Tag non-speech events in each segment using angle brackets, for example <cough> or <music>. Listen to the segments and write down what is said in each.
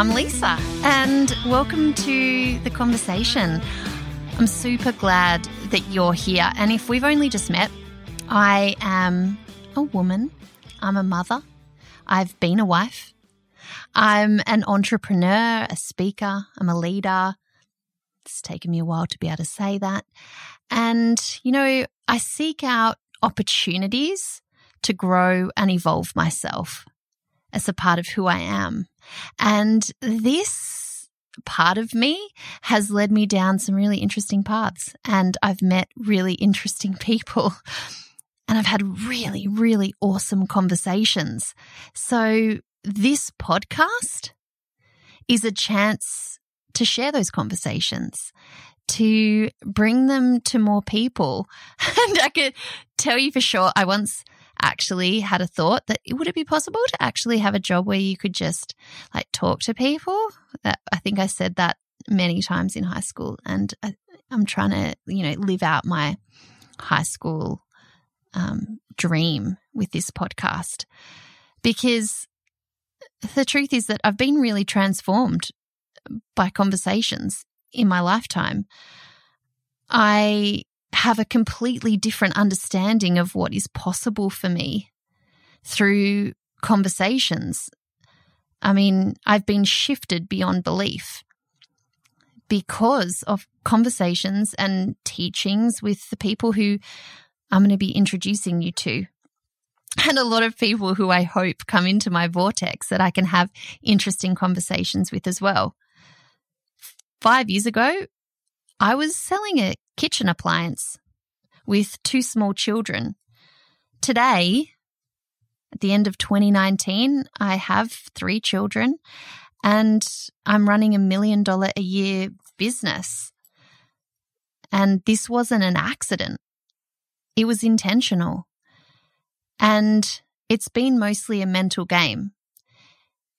I'm Lisa, and welcome to the conversation. I'm super glad that you're here. And if we've only just met, I am a woman, I'm a mother, I've been a wife, I'm an entrepreneur, a speaker, I'm a leader. It's taken me a while to be able to say that. And, you know, I seek out opportunities to grow and evolve myself as a part of who I am. And this part of me has led me down some really interesting paths. And I've met really interesting <laughs> people. And I've had really, really awesome conversations. So this podcast is a chance to share those conversations, to bring them to more people. <laughs> And I could tell you for sure, I once actually had a thought that it would it be possible to actually have a job where you could just like talk to people? That I think I said that many times in high school, and I, am trying to you know live out my high school um, dream with this podcast because the truth is that I've been really transformed by conversations in my lifetime. I have a completely different understanding of what is possible for me through conversations. I mean, I've been shifted beyond belief because of conversations and teachings with the people who I'm going to be introducing you to. And a lot of people who I hope come into my vortex that I can have interesting conversations with as well. Five years ago, I was selling a kitchen appliance with two small children. Today, at the end of 2019, I have three children and I'm running a million dollar a year business. And this wasn't an accident. It was intentional. And it's been mostly a mental game.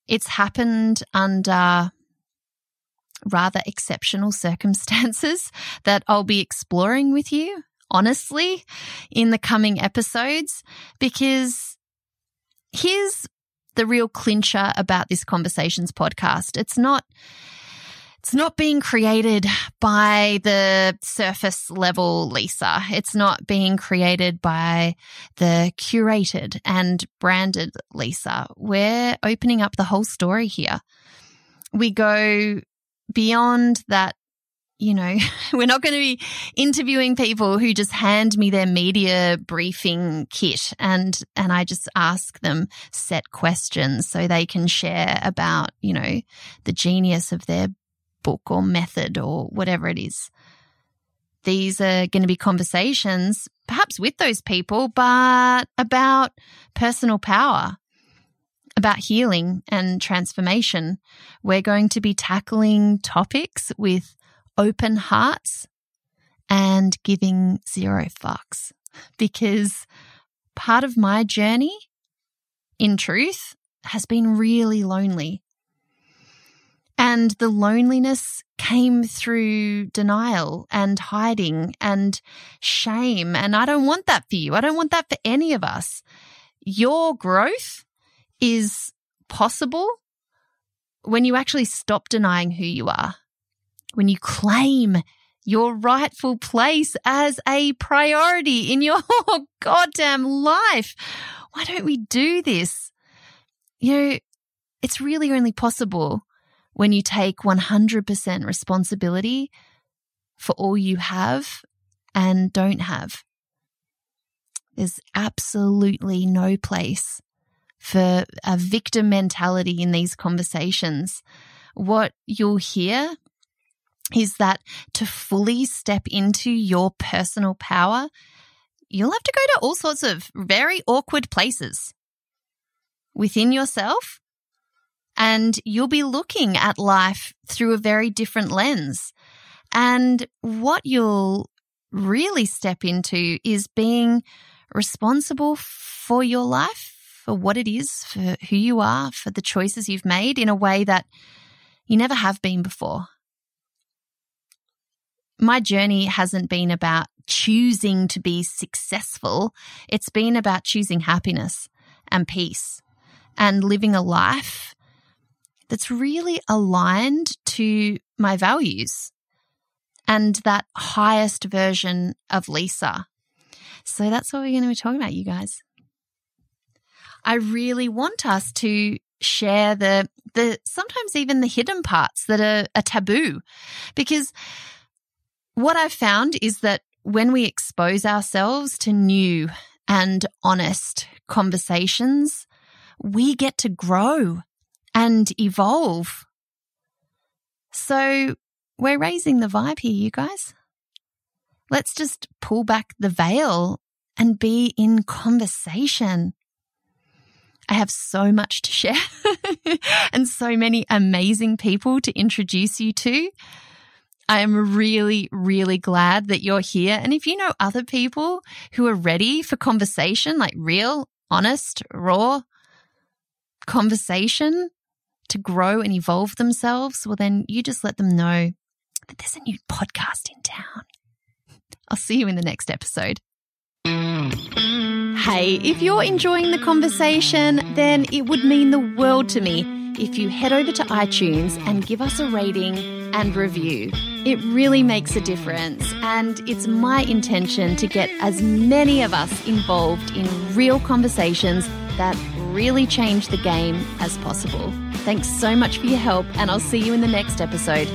It's happened under rather exceptional circumstances <laughs> that I'll be exploring with you, honestly, in the coming episodes, because here's the real clincher about this Conversations podcast. It's not, it's not being created by the surface level Lisa. It's not being created by the curated and branded Lisa. We're opening up the whole story here. We go beyond that you know, <laughs> we're not going to be interviewing people who just hand me their media briefing kit and, and I just ask them set questions so they can share about, you know, the genius of their book or method or whatever it is. These are going to be conversations, perhaps with those people, but about personal power about healing and transformation. We're going to be tackling topics with open hearts and giving zero fucks because part of my journey, in truth, has been really lonely. And the loneliness came through denial and hiding and shame. And I don't want that for you. I don't want that for any of us. Your growth is possible when you actually stop denying who you are, when you claim your rightful place as a priority in your <laughs> goddamn life. Why don't we do this? You know, it's really only possible when you take 100% responsibility for all you have and don't have. There's absolutely no place for a victim mentality in these conversations. What you'll hear is that to fully step into your personal power, you'll have to go to all sorts of very awkward places within yourself and you'll be looking at life through a very different lens. And what you'll really step into is being responsible for your life, for what it is, for who you are, for the choices you've made in a way that you never have been before. My journey hasn't been about choosing to be successful. It's been about choosing happiness and peace and living a life that's really aligned to my values and that highest version of Lisa. So that's what we're going to be talking about, you guys. I really want us to share the the sometimes even the hidden parts that are a taboo because what I've found is that when we expose ourselves to new and honest conversations, we get to grow and evolve. So we're raising the vibe here, you guys. Let's just pull back the veil and be in conversation. I have so much to share <laughs> and so many amazing people to introduce you to. I am really, really glad that you're here. And if you know other people who are ready for conversation, like real, honest, raw conversation to grow and evolve themselves, well, then you just let them know that there's a new podcast in town. I'll see you in the next episode. Hey, if you're enjoying the conversation, then it would mean the world to me if you head over to iTunes and give us a rating and review. It really makes a difference, and it's my intention to get as many of us involved in real conversations that really change the game as possible. Thanks so much for your help, and I'll see you in the next episode.